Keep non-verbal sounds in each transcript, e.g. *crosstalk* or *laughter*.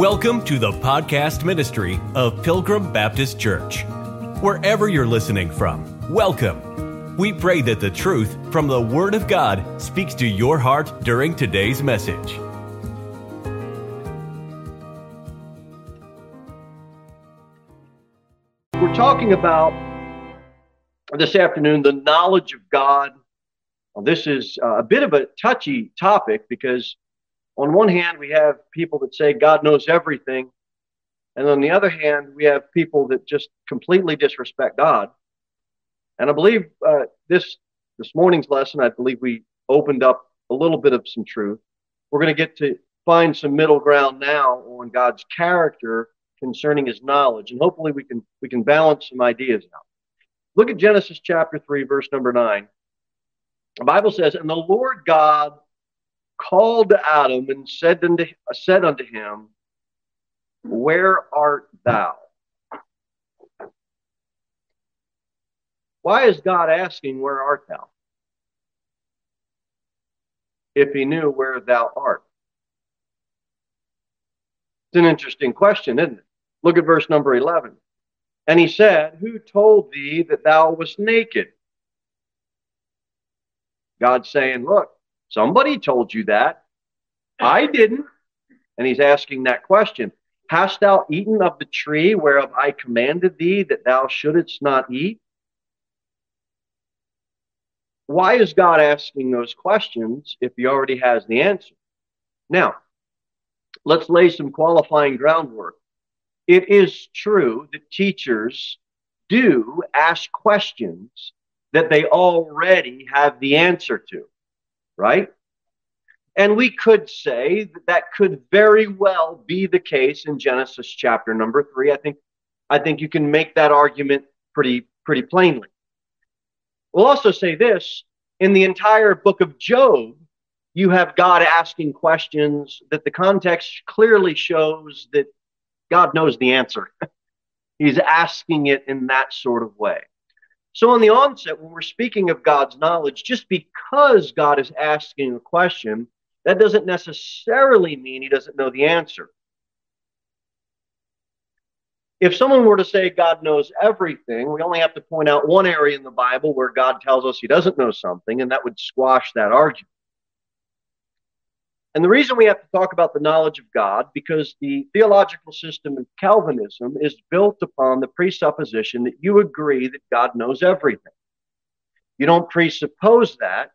Welcome to the podcast ministry of Pilgrim Baptist Church. Wherever you're listening from, welcome. We pray that the truth from the Word of God speaks to your heart during today's message. We're talking about this afternoon the knowledge of God. This is uh, a bit of a touchy topic because, on one hand, we have people that say God knows everything, and on the other hand, we have people that just completely disrespect God. And I believe uh, this this morning's lesson, I believe we opened up a little bit of some truth. We're going to get to find some middle ground now on God's character concerning His knowledge, and hopefully we can we can balance some ideas out. Look at Genesis chapter 3, verse number 9. The Bible says, And the Lord God called to Adam and said unto, said unto him, Where art thou? Why is God asking, Where art thou? If he knew where thou art. It's an interesting question, isn't it? Look at verse number 11. And he said, Who told thee that thou wast naked? God saying, Look, somebody told you that. I didn't. And he's asking that question Hast thou eaten of the tree whereof I commanded thee that thou shouldest not eat? Why is God asking those questions if he already has the answer? Now, let's lay some qualifying groundwork it is true that teachers do ask questions that they already have the answer to, right? And we could say that that could very well be the case in Genesis chapter number three. I think, I think you can make that argument pretty, pretty plainly. We'll also say this in the entire book of Job, you have God asking questions that the context clearly shows that God knows the answer. *laughs* He's asking it in that sort of way. So, in the onset, when we're speaking of God's knowledge, just because God is asking a question, that doesn't necessarily mean he doesn't know the answer. If someone were to say God knows everything, we only have to point out one area in the Bible where God tells us he doesn't know something, and that would squash that argument. And the reason we have to talk about the knowledge of God, because the theological system of Calvinism is built upon the presupposition that you agree that God knows everything. You don't presuppose that,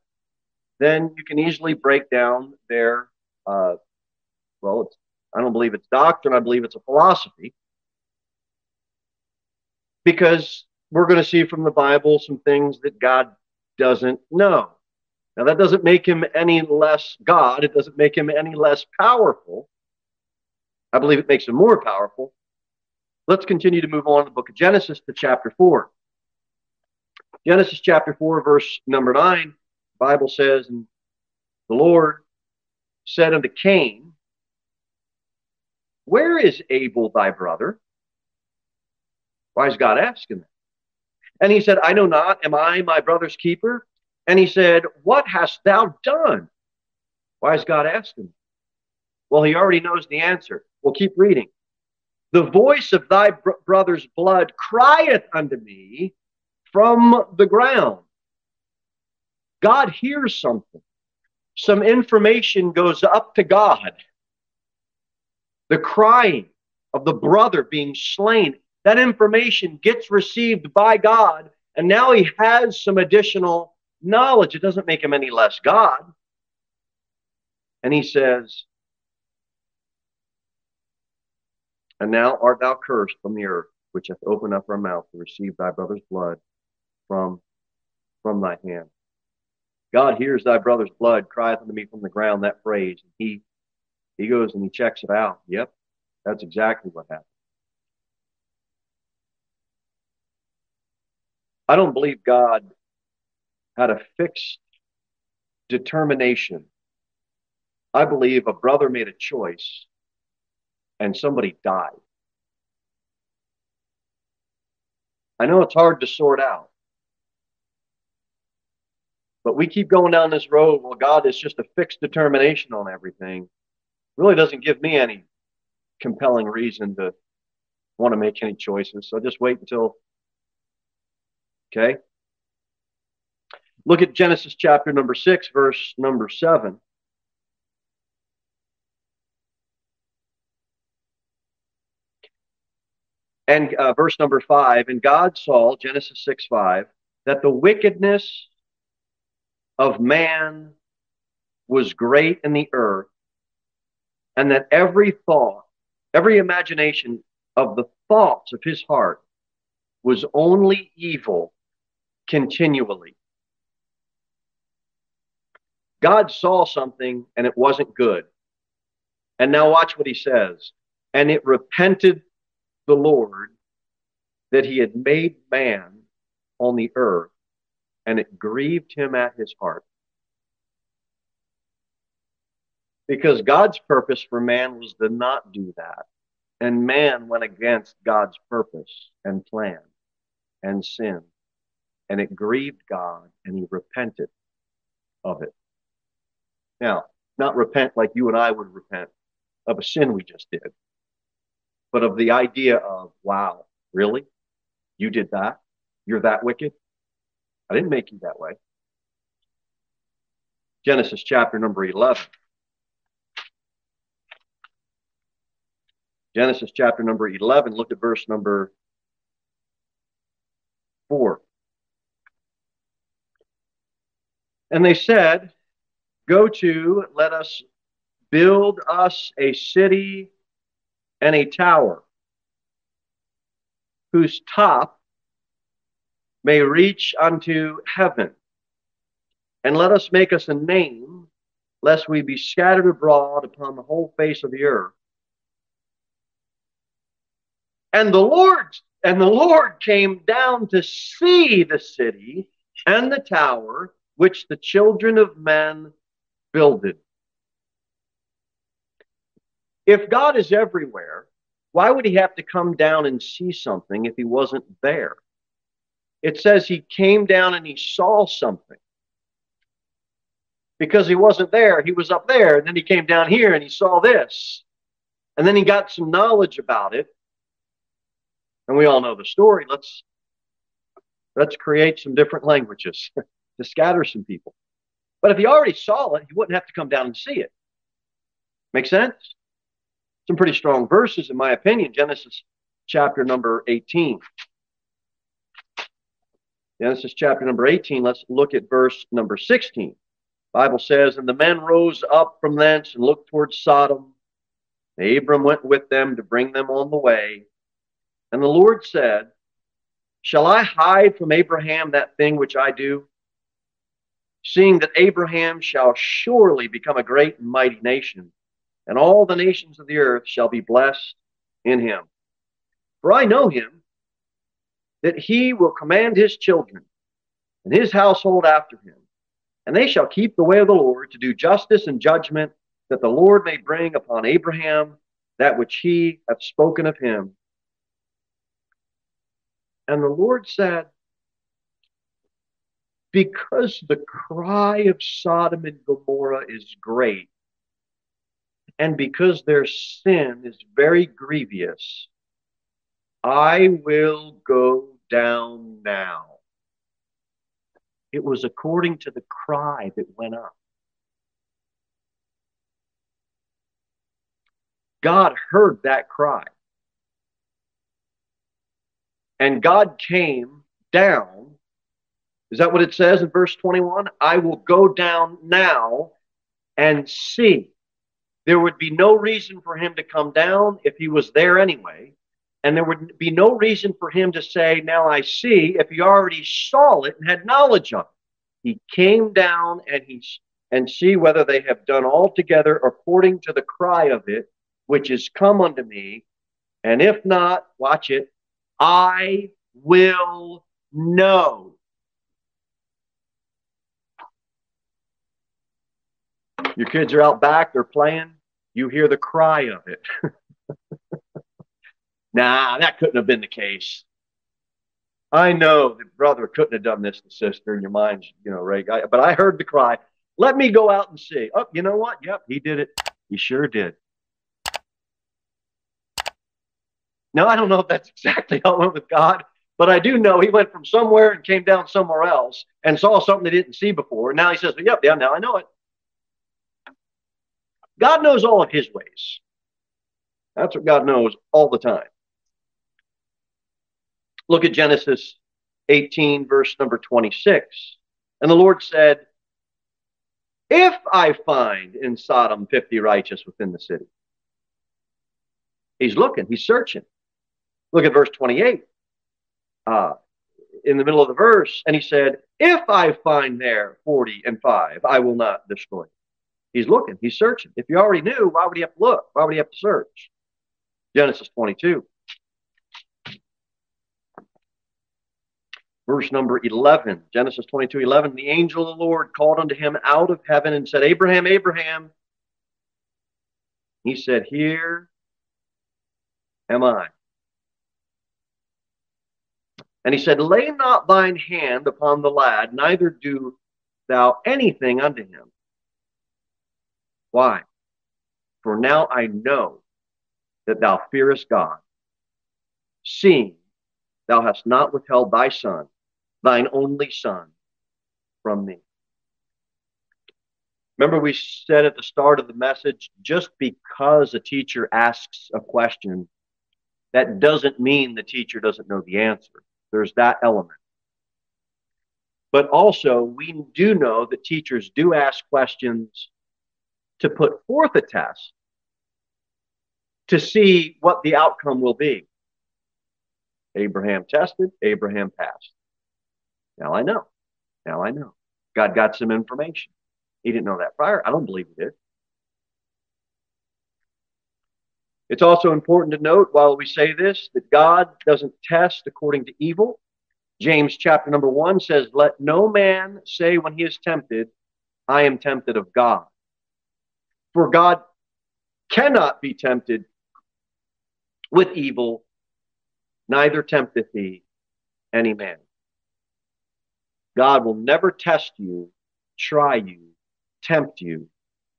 then you can easily break down their, uh, well, I don't believe it's doctrine, I believe it's a philosophy. Because we're going to see from the Bible some things that God doesn't know. Now, that doesn't make him any less God. It doesn't make him any less powerful. I believe it makes him more powerful. Let's continue to move on to the book of Genesis to chapter 4. Genesis chapter 4, verse number 9, the Bible says, And the Lord said unto Cain, Where is Abel thy brother? Why is God asking that? And he said, I know not. Am I my brother's keeper? And he said, What hast thou done? Why is God asking? Well, he already knows the answer. We'll keep reading. The voice of thy br- brother's blood crieth unto me from the ground. God hears something. Some information goes up to God. The crying of the brother being slain, that information gets received by God, and now he has some additional knowledge. It doesn't make him any less God. And he says, And now art thou cursed from the earth, which hath opened up her mouth to receive thy brother's blood from, from thy hand. God hears thy brother's blood, crieth unto me from the ground, that phrase. And he he goes and he checks it out. Yep, that's exactly what happened. I don't believe God had a fixed determination. I believe a brother made a choice and somebody died. I know it's hard to sort out. But we keep going down this road. Well, God is just a fixed determination on everything. Really doesn't give me any compelling reason to want to make any choices. So just wait until, okay? Look at Genesis chapter number six, verse number seven. And uh, verse number five, and God saw, Genesis 6 5, that the wickedness of man was great in the earth, and that every thought, every imagination of the thoughts of his heart was only evil continually. God saw something and it wasn't good. And now watch what he says. And it repented the Lord that he had made man on the earth, and it grieved him at his heart. Because God's purpose for man was to not do that. And man went against God's purpose and plan and sin. And it grieved God, and he repented of it. Now, not repent like you and I would repent of a sin we just did, but of the idea of, wow, really? You did that? You're that wicked? I didn't make you that way. Genesis chapter number 11. Genesis chapter number 11, look at verse number 4. And they said, Go to, let us build us a city and a tower whose top may reach unto heaven. And let us make us a name, lest we be scattered abroad upon the whole face of the earth. And the Lord and the Lord came down to see the city and the tower which the children of men If God is everywhere, why would he have to come down and see something if he wasn't there? It says he came down and he saw something. Because he wasn't there, he was up there, and then he came down here and he saw this. And then he got some knowledge about it and we all know the story. Let's let's create some different languages *laughs* to scatter some people. But if he already saw it, he wouldn't have to come down and see it. Make sense? Some pretty strong verses, in my opinion. Genesis chapter number 18. Genesis chapter number 18, let's look at verse number 16. Bible says, And the men rose up from thence and looked towards Sodom. Abram went with them to bring them on the way. And the Lord said, Shall I hide from Abraham that thing which I do? Seeing that Abraham shall surely become a great and mighty nation, and all the nations of the earth shall be blessed in him. For I know him, that he will command his children and his household after him, and they shall keep the way of the Lord to do justice and judgment, that the Lord may bring upon Abraham that which he hath spoken of him. And the Lord said, Because the cry of Sodom and Gomorrah is great, and because their sin is very grievous, I will go down now. It was according to the cry that went up. God heard that cry. And God came down. Is that what it says in verse 21? I will go down now and see. There would be no reason for him to come down if he was there anyway. And there would be no reason for him to say, Now I see, if he already saw it and had knowledge of it. He came down and he and see whether they have done altogether according to the cry of it, which is come unto me. And if not, watch it, I will know. Your kids are out back, they're playing, you hear the cry of it. *laughs* nah, that couldn't have been the case. I know that brother couldn't have done this to sister, and your mind's, you know, right? But I heard the cry. Let me go out and see. Oh, you know what? Yep, he did it. He sure did. Now, I don't know if that's exactly how it went with God, but I do know he went from somewhere and came down somewhere else and saw something he didn't see before. And now he says, Yep, yeah, now I know it. God knows all of his ways. That's what God knows all the time. Look at Genesis 18, verse number 26. And the Lord said, If I find in Sodom 50 righteous within the city. He's looking, he's searching. Look at verse 28. Uh, in the middle of the verse, and he said, If I find there 40 and 5, I will not destroy He's looking, he's searching. If you already knew, why would he have to look? Why would he have to search? Genesis 22. Verse number 11, Genesis 22 11. The angel of the Lord called unto him out of heaven and said, Abraham, Abraham. He said, Here am I. And he said, Lay not thine hand upon the lad, neither do thou anything unto him. Why? For now I know that thou fearest God, seeing thou hast not withheld thy son, thine only son, from me. Remember, we said at the start of the message just because a teacher asks a question, that doesn't mean the teacher doesn't know the answer. There's that element. But also, we do know that teachers do ask questions to put forth a test to see what the outcome will be. Abraham tested, Abraham passed. Now I know. Now I know. God got some information. He didn't know that prior. I don't believe he did. It's also important to note while we say this that God doesn't test according to evil. James chapter number one says, Let no man say when he is tempted, I am tempted of God. For God cannot be tempted with evil, neither tempteth he any man. God will never test you, try you, tempt you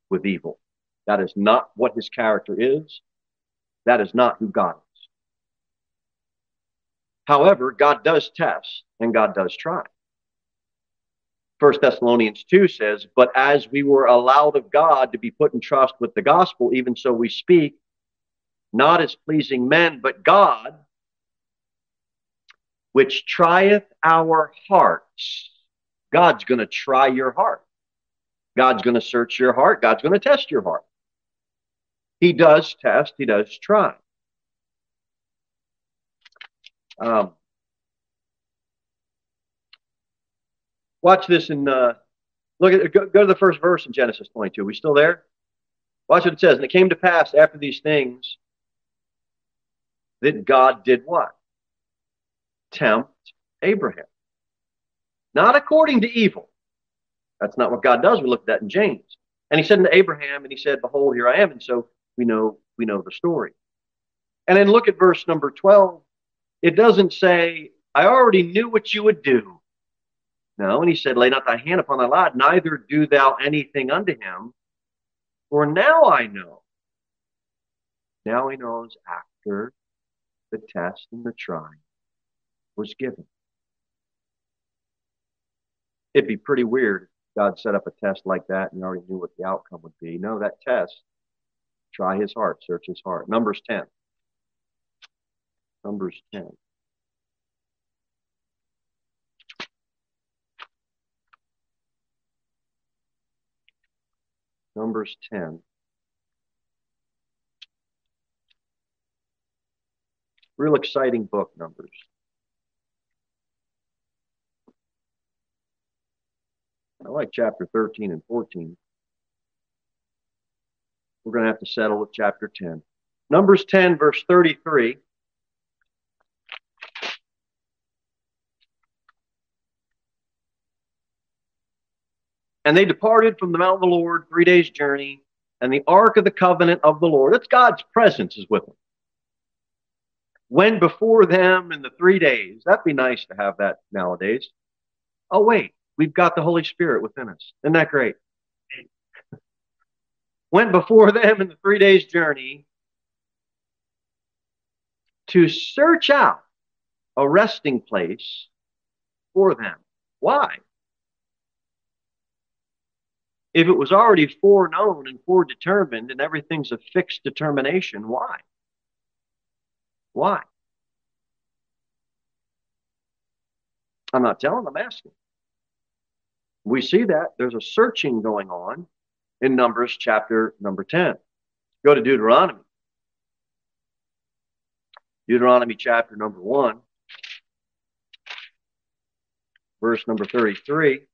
with evil. That is not what his character is. That is not who God is. However, God does test and God does try. First Thessalonians 2 says, But as we were allowed of God to be put in trust with the gospel, even so we speak, not as pleasing men, but God, which trieth our hearts. God's going to try your heart. God's going to search your heart. God's going to test your heart. He does test, he does try. Um, Watch this in, uh, look at, go, go to the first verse in Genesis 22. Are we still there? Watch what it says. And it came to pass after these things that God did what? Tempt Abraham. Not according to evil. That's not what God does. We looked at that in James. And he said to Abraham, and he said, Behold, here I am. And so we know we know the story. And then look at verse number 12. It doesn't say, I already knew what you would do. No, and he said, Lay not thy hand upon thy lad, neither do thou anything unto him. For now I know. Now he knows after the test and the trying was given. It'd be pretty weird if God set up a test like that and already knew what the outcome would be. No, that test, try his heart, search his heart. Numbers 10. Numbers 10. Numbers 10. Real exciting book, Numbers. I like chapter 13 and 14. We're going to have to settle with chapter 10. Numbers 10, verse 33. And they departed from the mount of the Lord three days' journey, and the ark of the covenant of the Lord, it's God's presence is with them. Went before them in the three days. That'd be nice to have that nowadays. Oh, wait, we've got the Holy Spirit within us. Isn't that great? Went before them in the three days' journey to search out a resting place for them. Why? If it was already foreknown and foredetermined and everything's a fixed determination, why? Why? I'm not telling, I'm asking. We see that there's a searching going on in Numbers chapter number 10. Go to Deuteronomy. Deuteronomy chapter number 1, verse number 33.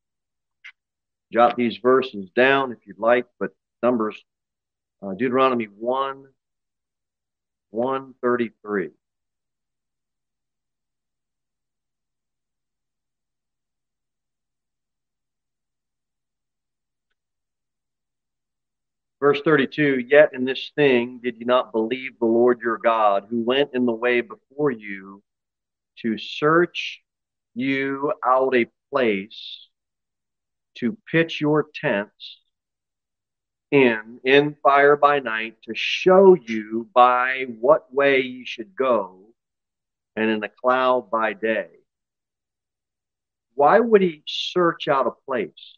Jot these verses down if you'd like, but Numbers, uh, Deuteronomy 1, 133. Verse 32 Yet in this thing did you not believe the Lord your God, who went in the way before you to search you out a place to pitch your tents in, in fire by night, to show you by what way you should go, and in a cloud by day. Why would he search out a place?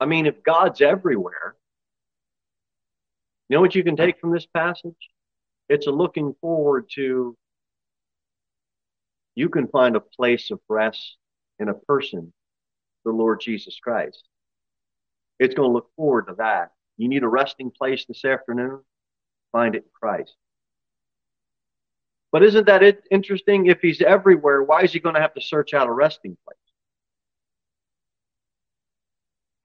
I mean, if God's everywhere, you know what you can take from this passage? It's a looking forward to you can find a place of rest in a person, the Lord Jesus Christ. It's going to look forward to that. You need a resting place this afternoon? Find it in Christ. But isn't that interesting? If he's everywhere, why is he going to have to search out a resting place?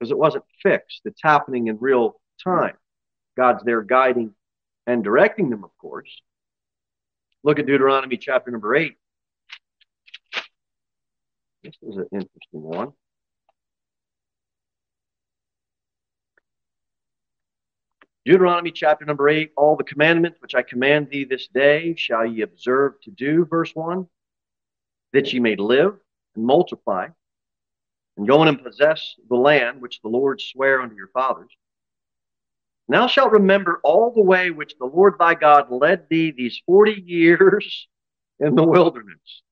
because it wasn't fixed. It's happening in real time. God's there guiding and directing them, of course. Look at Deuteronomy chapter number 8. This is an interesting one. Deuteronomy chapter number 8 All the commandments which I command thee this day shall ye observe to do, verse 1, that ye may live and multiply and go in and possess the land which the Lord sware unto your fathers. Now shalt remember all the way which the Lord thy God led thee these forty years in the wilderness,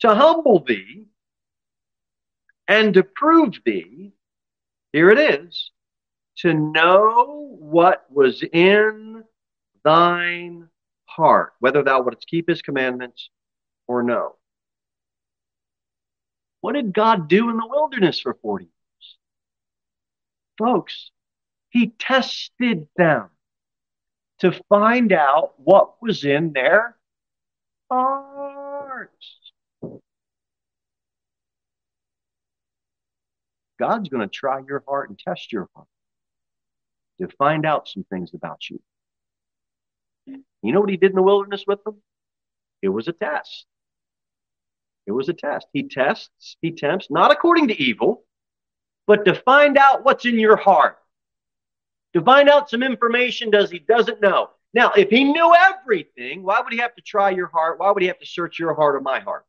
to humble thee and to prove thee, here it is, to know what was in thine heart, whether thou wouldst keep his commandments or no. What did God do in the wilderness for 40 years? Folks, he tested them to find out what was in their hearts. God's going to try your heart and test your heart to find out some things about you. You know what he did in the wilderness with them? It was a test. It was a test. He tests, he tempts, not according to evil, but to find out what's in your heart. To find out some information does he doesn't know. Now, if he knew everything, why would he have to try your heart? Why would he have to search your heart or my heart?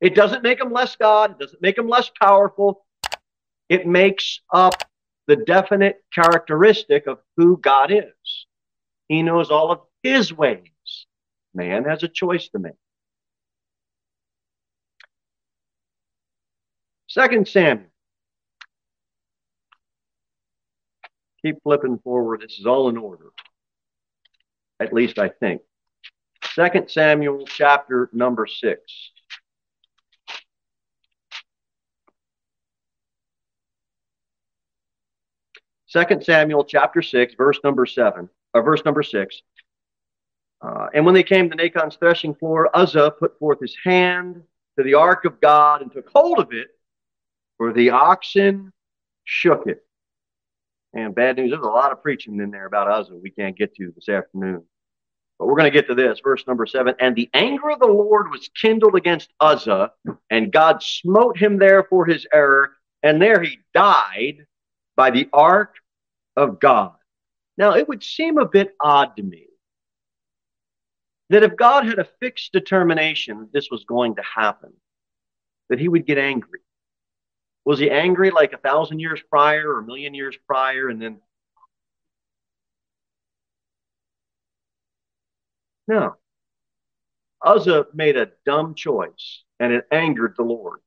It doesn't make him less God. It doesn't make him less powerful. It makes up the definite characteristic of who God is. He knows all of his ways. Man has a choice to make. Second Samuel. Keep flipping forward. This is all in order. At least I think. Second Samuel chapter number six. Second Samuel chapter six, verse number seven, or verse number six. Uh, and when they came to Nachon's threshing floor, Uzzah put forth his hand to the ark of God and took hold of it for the oxen shook it. And bad news, there's a lot of preaching in there about Uzzah we can't get to this afternoon. But we're going to get to this, verse number seven. And the anger of the Lord was kindled against Uzzah, and God smote him there for his error, and there he died by the ark of God. Now, it would seem a bit odd to me that if God had a fixed determination that this was going to happen, that he would get angry. Was he angry like a thousand years prior or a million years prior and then? No. Uzzah made a dumb choice and it angered the Lord.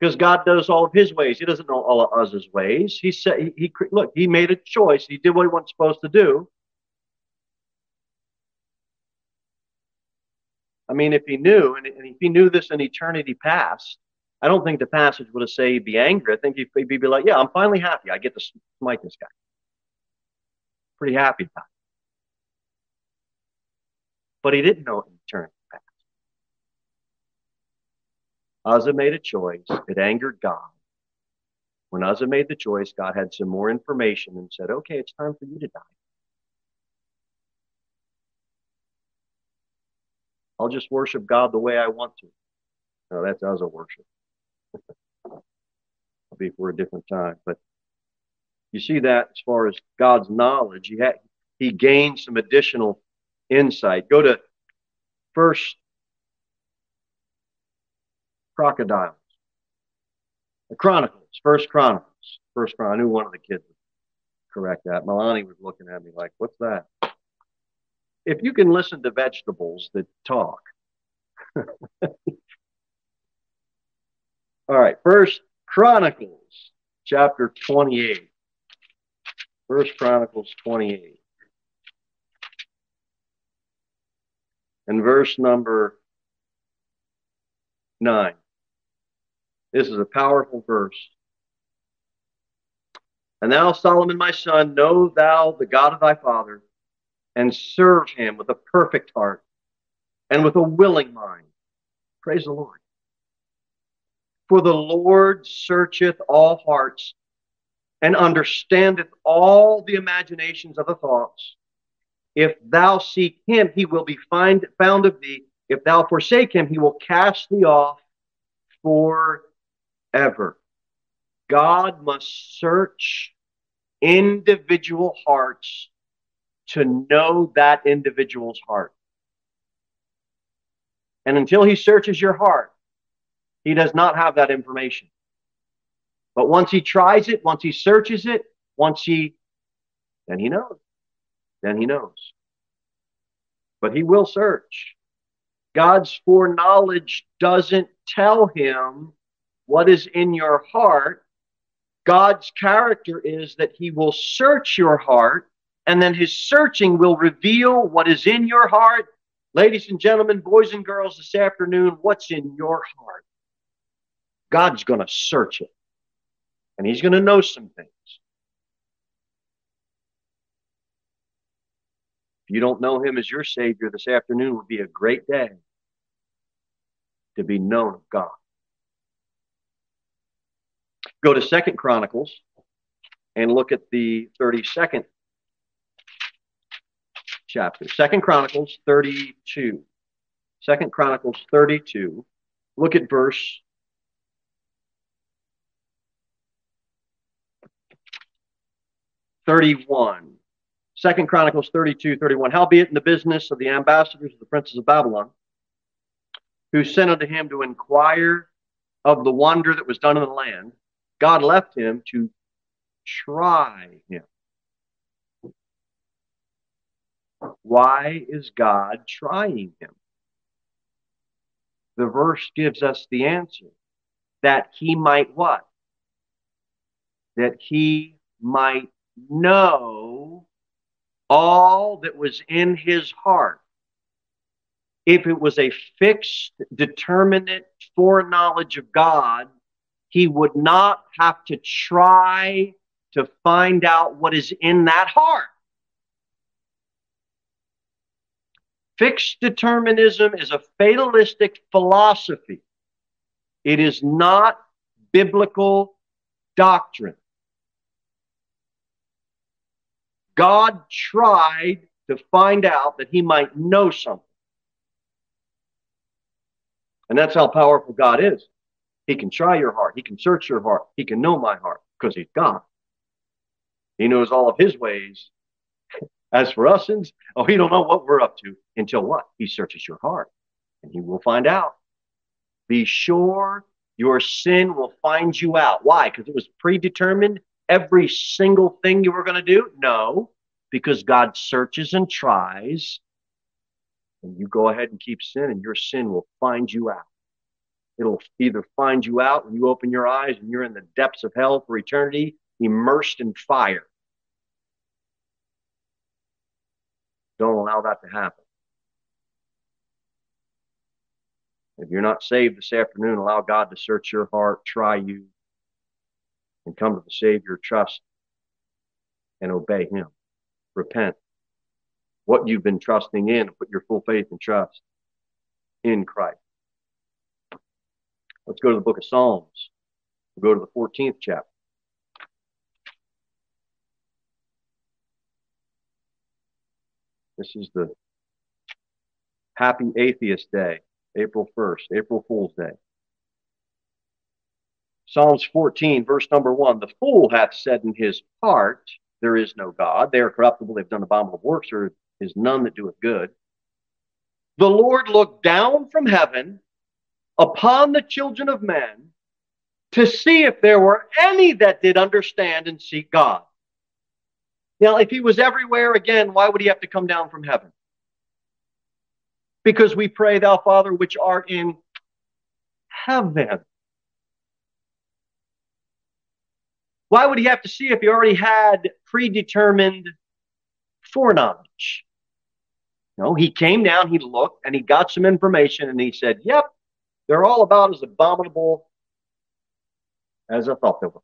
Because God knows all of his ways. He doesn't know all of Uzzah's ways. He said, he, he look, he made a choice. He did what he wasn't supposed to do. I mean, if he knew, and if he knew this in eternity past, I don't think the passage would have said he'd be angry. I think he'd, be like, yeah, I'm finally happy. I get to smite this guy. Pretty happy about. But he didn't know it in eternity past. Uzzah made a choice. It angered God. When Uzzah made the choice, God had some more information and said, okay, it's time for you to die. I'll just worship God the way I want to. No, that's Uzzah worship. *laughs* I'll be for a different time. But you see that as far as God's knowledge, he had he gained some additional insight. Go to first crocodiles. The Chronicles, First Chronicles, First Chronicles. I knew one of the kids would correct that. Milani was looking at me like, "What's that?" If you can listen to vegetables that talk. *laughs* All right, First Chronicles, chapter twenty-eight. First Chronicles twenty-eight. and verse number 9. This is a powerful verse. And thou, Solomon, my son, know thou the God of thy father, and serve him with a perfect heart and with a willing mind. Praise the Lord. For the Lord searcheth all hearts and understandeth all the imaginations of the thoughts. If thou seek him, he will be find, found of thee. If thou forsake him, he will cast thee off forever. God must search individual hearts to know that individual's heart. And until he searches your heart, he does not have that information. But once he tries it, once he searches it, once he, then he knows then he knows. But he will search. God's foreknowledge doesn't tell him what is in your heart. God's character is that he will search your heart, and then his searching will reveal what is in your heart. Ladies and gentlemen, boys and girls, this afternoon, what's in your heart? God's going to search it, and he's going to know some things. If you don't know him as your Savior, this afternoon would be a great day to be known of God. Go to Second Chronicles and look at the 32nd chapter. Second Chronicles 32. Second Chronicles 32. Look at verse Thirty-one. Second Chronicles 32, 31. Howbeit in the business of the ambassadors of the princes of Babylon, who sent unto him to inquire of the wonder that was done in the land, God left him to try him. Why is God trying him? The verse gives us the answer that he might what? That he might know all that was in his heart. If it was a fixed, determinate foreknowledge of God, he would not have to try to find out what is in that heart. Fixed determinism is a fatalistic philosophy. It is not biblical doctrine. God tried to find out that he might know something. And that's how powerful God is. He can try your heart. He can search your heart. He can know my heart because he's God. He knows all of his ways. As for us, oh, he don't know what we're up to until what? He searches your heart and he will find out. Be sure Your sin will find you out. Why? Because it was predetermined every single thing you were going to do? No, because God searches and tries. And you go ahead and keep sin, and your sin will find you out. It'll either find you out when you open your eyes and you're in the depths of hell for eternity, immersed in fire. Don't allow that to happen. If you're not saved this afternoon, allow God to search your heart, try you, and come to the Savior, trust, and obey Him. Repent. What you've been trusting in, put your full faith and trust in Christ. Let's go to the book of Psalms. We'll go to the 14th chapter. This is the Happy Atheist Day, April 1st, April Fool's Day. Psalms 14, verse number 1 The fool hath said in his heart, There is no God. They are corruptible, they've done abominable works, there is none that doeth good. The Lord looked down from heaven upon the children of men to see if there were any that did understand and seek God. Now, if he was everywhere again, why would he have to come down from heaven? Because we pray, Thou Father, which art in heaven. Why would he have to see if he already had predetermined foreknowledge? No, he came down, he looked, and he got some information, and he said, Yep, they're all about as abominable as I thought they were.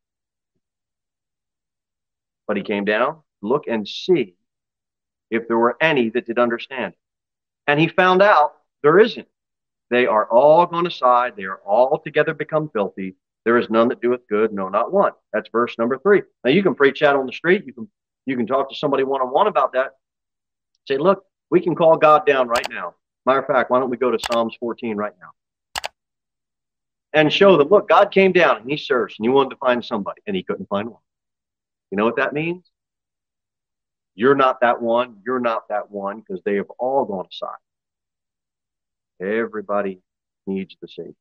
But he came down, look and see if there were any that did understand. And he found out there isn't. They are all gone aside. They are all together become filthy. There is none that doeth good, no, not one. That's verse number three. Now you can preach that on the street. You can you can talk to somebody one on one about that. Say, look, we can call God down right now. Matter of fact, why don't we go to Psalms 14 right now? And show them, look, God came down and he searched and he wanted to find somebody and he couldn't find one. You know what that means? You're not that one. You're not that one because they have all gone aside. Everybody needs the Savior.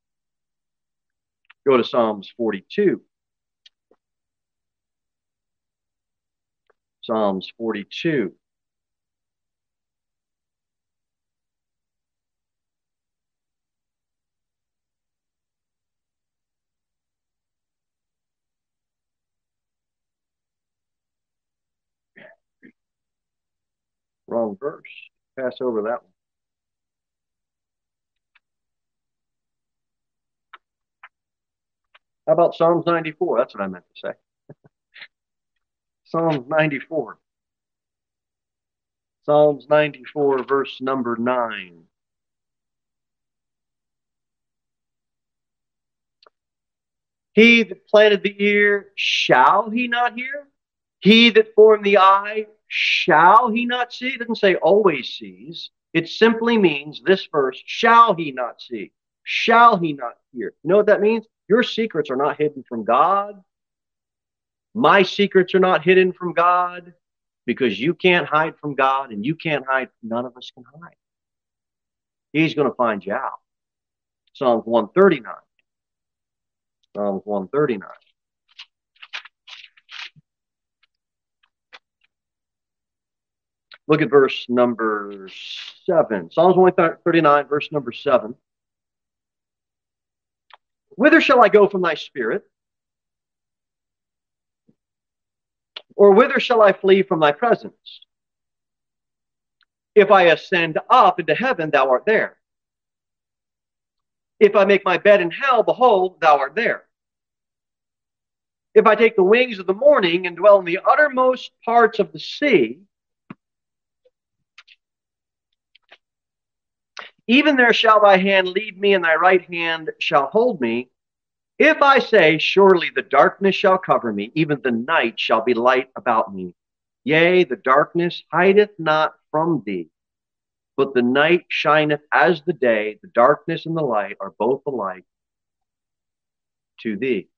Go to Psalms 42. Psalms 42. Verse. Pass over that one. How about Psalms 94? That's what I meant to say. *laughs* Psalms 94. Psalms 94, verse number 9. He that planted the ear, shall he not hear? He that formed the eye, shall he not see? It doesn't say always sees. It simply means this verse, shall he not see? Shall he not hear? You know what that means? Your secrets are not hidden from God. My secrets are not hidden from God because you can't hide from God and you can't hide. None of us can hide. He's going to find you out. Psalms 139. Psalms 139. Look at verse number 7. Psalms 139, verse number 7. Whither shall I go from thy spirit? Or whither shall I flee from thy presence? If I ascend up into heaven, thou art there. If I make my bed in hell, behold, thou art there. If I take the wings of the morning and dwell in the uttermost parts of the sea, Even there shall thy hand lead me, and thy right hand shall hold me. If I say, Surely the darkness shall cover me, even the night shall be light about me. Yea, the darkness hideth not from thee, but the night shineth as the day. The darkness and the light are both alike to thee.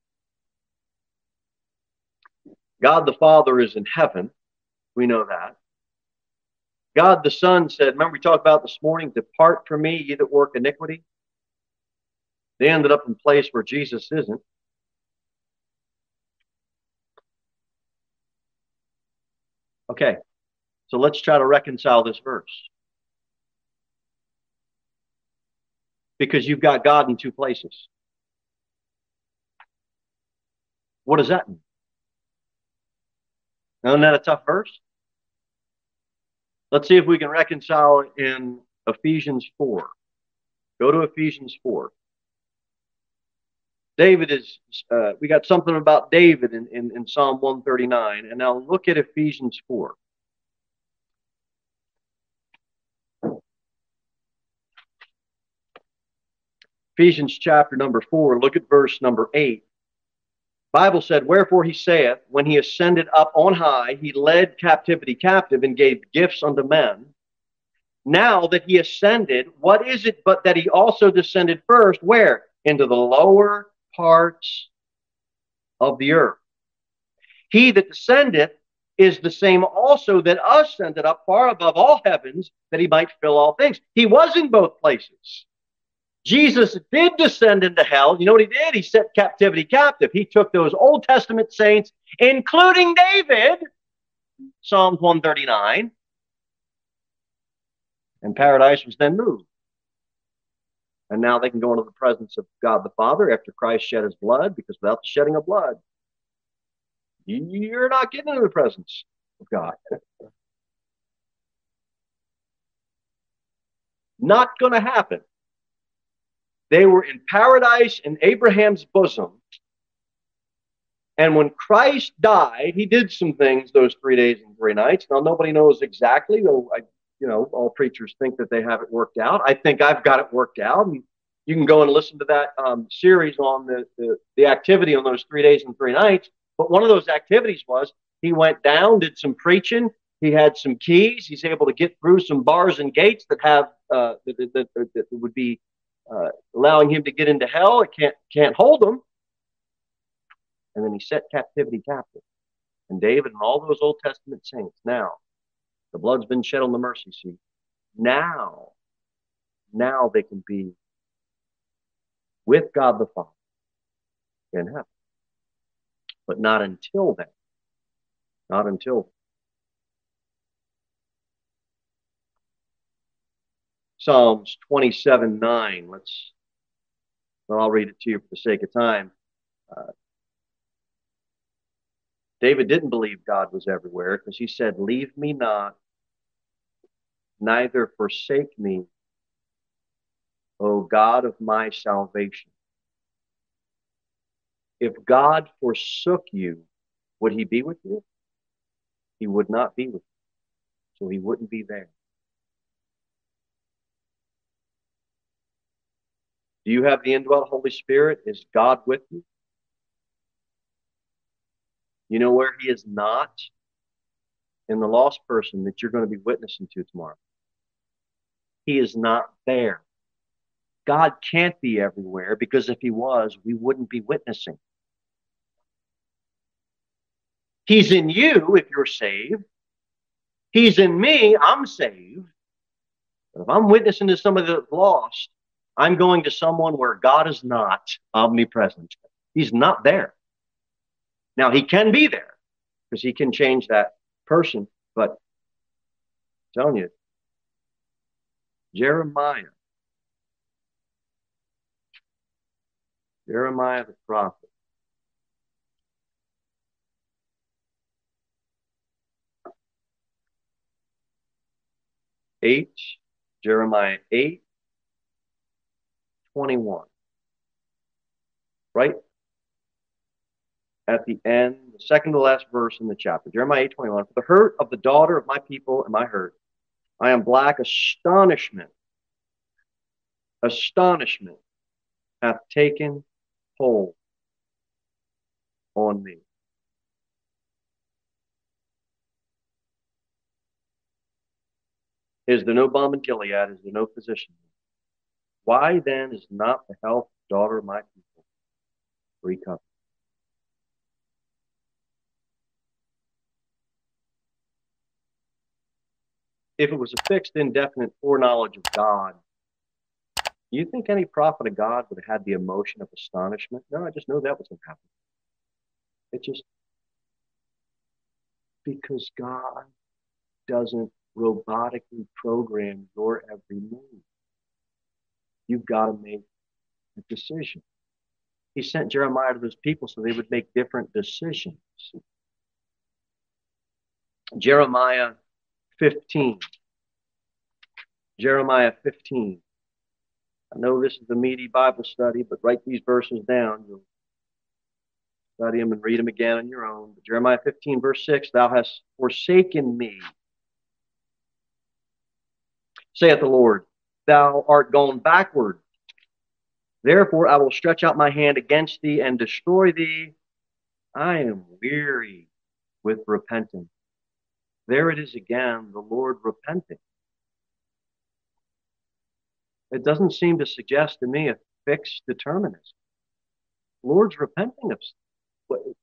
God the Father is in heaven. We know that. God the Son said, remember we talked about this morning, depart from me, ye that work iniquity. They ended up in place where Jesus isn't. Okay, so let's try to reconcile this verse. Because you've got God in two places. What does that mean? Isn't that a tough verse? Let's see if we can reconcile in Ephesians 4. Go to Ephesians 4. David is, uh, we got something about David in, in, in Psalm 139. And now look at Ephesians 4. Ephesians chapter number 4, look at verse number 8. Bible said, Wherefore he saith, when he ascended up on high, he led captivity captive and gave gifts unto men. Now that he ascended, what is it but that he also descended first? Where? Into the lower parts of the earth. He that descendeth is the same also that ascended up far above all heavens that he might fill all things. He was in both places. Jesus did descend into hell. You know what he did? He set captivity captive. He took those Old Testament saints, including David, Psalms 139, and paradise was then moved. And now they can go into the presence of God the Father after Christ shed his blood, because without the shedding of blood, you're not getting into the presence of God. Not going to happen. They were in paradise in Abraham's bosom. And when Christ died, he did some things those three days and three nights. Now, nobody knows exactly, though I, you know, all preachers think that they have it worked out. I think I've got it worked out. And you can go and listen to that um, series on the, the, the activity on those three days and three nights. But one of those activities was he went down, did some preaching. He had some keys. He's able to get through some bars and gates that have uh, that, that, that, that would be uh, allowing him to get into hell. It can't can't hold him. And then he set captivity captive. And David and all those Old Testament saints. Now, the blood's been shed on the mercy seat. Now, now they can be with God the Father in heaven. But not until then. Not until Psalms 27 9. Let's, well, I'll read it to you for the sake of time. Uh, David didn't believe God was everywhere because he said, Leave me not, neither forsake me, O God of my salvation. If God forsook you, would he be with you? He would not be with you. So he wouldn't be there. Do you have the indwelt Holy Spirit? Is God with you? You know where He is not? In the lost person that you're going to be witnessing to tomorrow. He is not there. God can't be everywhere because if He was, we wouldn't be witnessing. He's in you if you're saved. He's in me, I'm saved. But if I'm witnessing to somebody that's lost, I'm going to someone where God is not omnipresent. He's not there. Now, he can be there because he can change that person, but I'm telling you, Jeremiah, Jeremiah the prophet, eight, Jeremiah 8, 21. Right at the end, the second to last verse in the chapter, Jeremiah 8 21. For the hurt of the daughter of my people and my hurt, I am black astonishment. Astonishment hath taken hold on me. Is there no balm in Gilead? Is there no physician? Why then is not the health daughter of my people recovered? If it was a fixed, indefinite foreknowledge of God, Do you think any prophet of God would have had the emotion of astonishment? No, I just know that was going to happen. It just because God doesn't robotically program your every move. You've got to make a decision. He sent Jeremiah to those people so they would make different decisions. Jeremiah 15. Jeremiah 15. I know this is a meaty Bible study, but write these verses down. You'll study them and read them again on your own. But Jeremiah 15, verse 6 Thou hast forsaken me, saith the Lord. Thou art gone backward. Therefore I will stretch out my hand against thee and destroy thee. I am weary with repentance. There it is again, the Lord repenting. It doesn't seem to suggest to me a fixed determinism. Lord's repenting of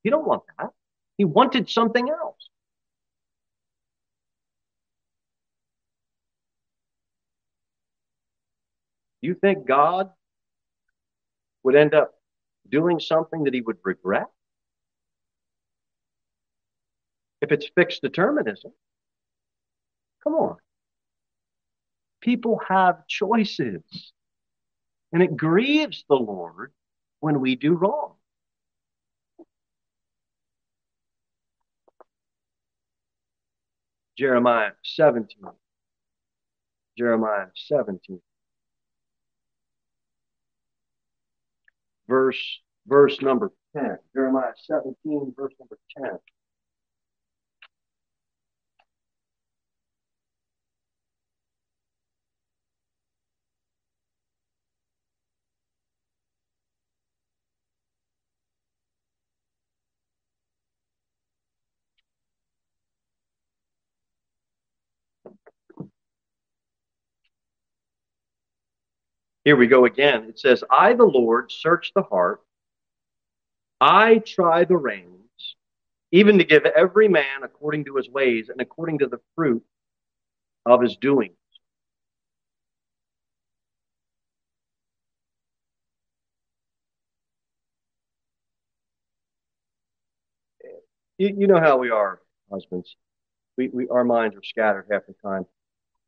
he don't want that. He wanted something else. You think God would end up doing something that he would regret? If it's fixed determinism, come on. People have choices. And it grieves the Lord when we do wrong. Jeremiah 17. Jeremiah 17. Verse, verse number 10. Jeremiah 17, verse number 10. Here we go again. It says, I, the Lord, search the heart. I try the reins, even to give every man according to his ways and according to the fruit of his doings. You, you know how we are, husbands. We, we, our minds are scattered half the time.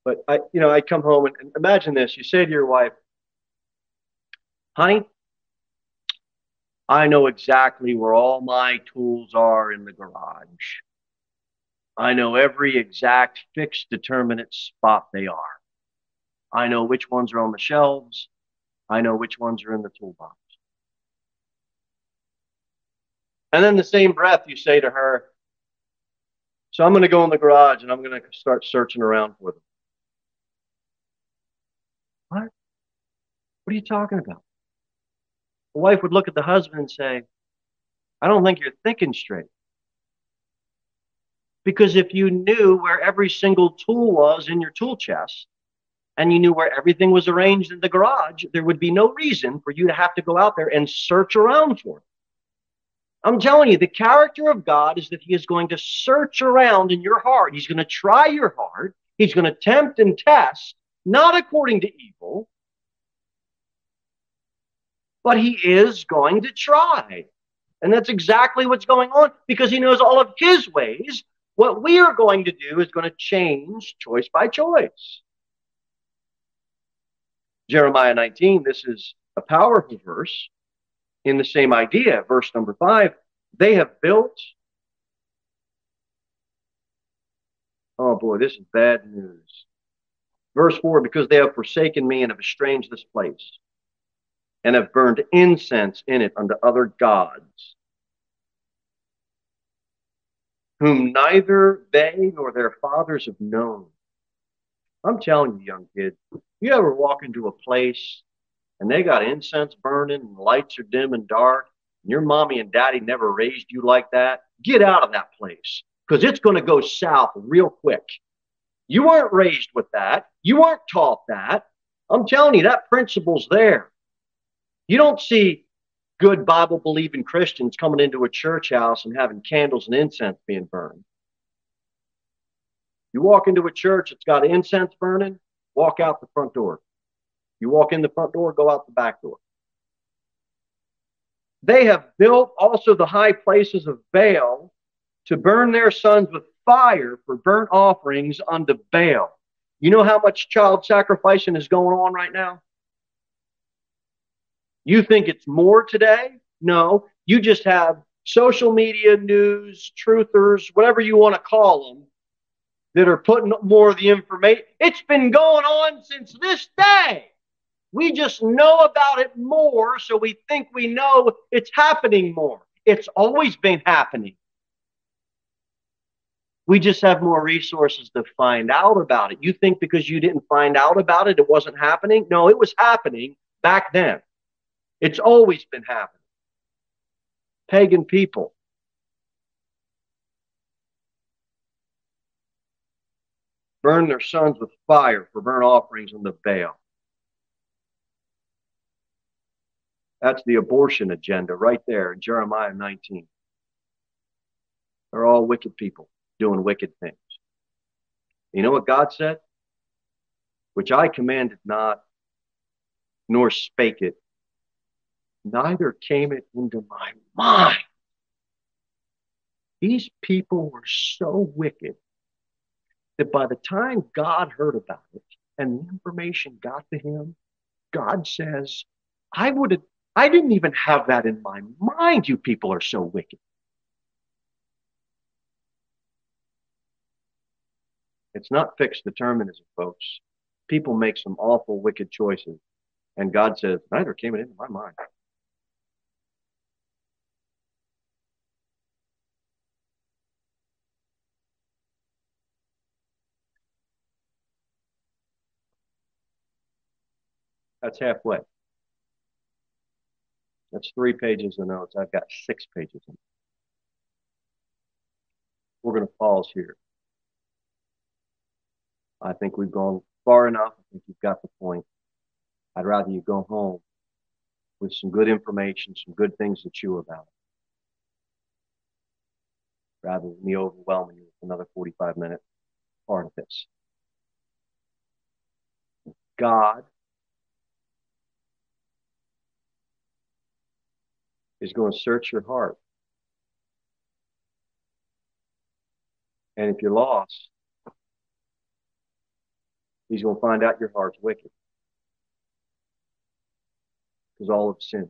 But I, you know, I come home and, and imagine this. You say to your wife, honey, I know exactly where all my tools are in the garage. I know every exact fixed determinate spot they are. I know which ones are on the shelves. I know which ones are in the toolbox. And then the same breath you say to her, So I'm going to go in the garage and I'm going to start searching around for them. What? What are you talking about? The wife would look at the husband and say, I don't think you're thinking straight. Because if you knew where every single tool was in your tool chest and you knew where everything was arranged in the garage, there would be no reason for you to have to go out there and search around for it. I'm telling you, the character of God is that He is going to search around in your heart. He's going to try your heart. He's going to tempt and test, not according to evil, but he is going to try. And that's exactly what's going on because he knows all of his ways. What we are going to do is going to change choice by choice. Jeremiah 19, this is a powerful verse in the same idea. Verse number five, they have built. Oh boy, this is bad news. Verse four, because they have forsaken me and have estranged this place and have burned incense in it unto other gods, whom neither they nor their fathers have known. I'm telling you, young kids, you ever walk into a place and they got incense burning and lights are dim and dark, and your mommy and daddy never raised you like that, get out of that place because it's going to go south real quick. You weren't raised with that. You weren't taught that. I'm telling you, that principle's there. You don't see good Bible believing Christians coming into a church house and having candles and incense being burned. You walk into a church that's got incense burning, walk out the front door. You walk in the front door, go out the back door. They have built also the high places of Baal to burn their sons with fire for burnt offerings unto Baal. You know how much child sacrificing is going on right now? You think it's more today? No. You just have social media, news, truthers, whatever you want to call them, that are putting more of the information. It's been going on since this day. We just know about it more, so we think we know it's happening more. It's always been happening. We just have more resources to find out about it. You think because you didn't find out about it, it wasn't happening? No, it was happening back then. It's always been happening. Pagan people. Burn their sons with fire for burnt offerings on the Baal. That's the abortion agenda right there in Jeremiah 19. They're all wicked people doing wicked things. You know what God said? Which I commanded not, nor spake it, neither came it into my mind. These people were so wicked that by the time God heard about it and the information got to him, God says, I would have, I didn't even have that in my mind. You people are so wicked. It's not fixed determinism, folks. People make some awful, wicked choices. And God says, neither came it into my mind. That's halfway. That's three pages of notes. I've got six pages. We're going to pause here. I think we've gone far enough. I think you've got the point. I'd rather you go home with some good information, some good things to chew about, rather than me overwhelming you with another 45 minute of this. God is going to search your heart. And if you're lost, he's going to find out your heart's wicked. Because all of sin.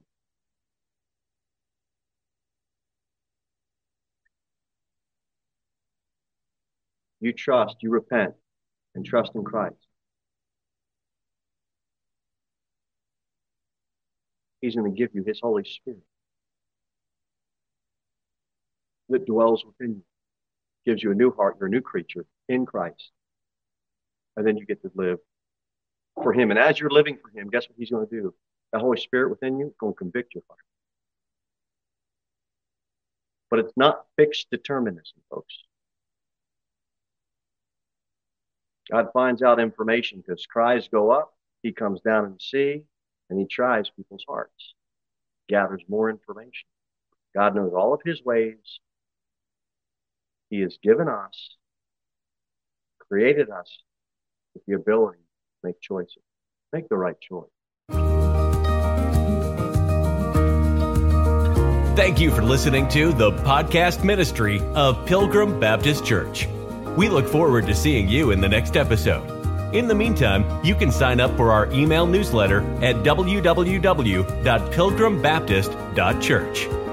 You trust, you repent, and trust in Christ. He's going to give you his Holy Spirit that dwells within you, gives you a new heart. You're a new creature in Christ. And then you get to live for Him. And as you're living for Him, guess what He's going to do? The Holy Spirit within you is going to convict your heart. But it's not fixed determinism, folks. God finds out information because cries go up, He comes down and see, and He tries people's hearts, gathers more information. God knows all of His ways, he has given us, created us with the ability to make choices. Make the right choice. Thank you for listening to the podcast ministry of Pilgrim Baptist Church. We look forward to seeing you in the next episode. In the meantime, you can sign up for our email newsletter at www.pilgrimbaptist.church.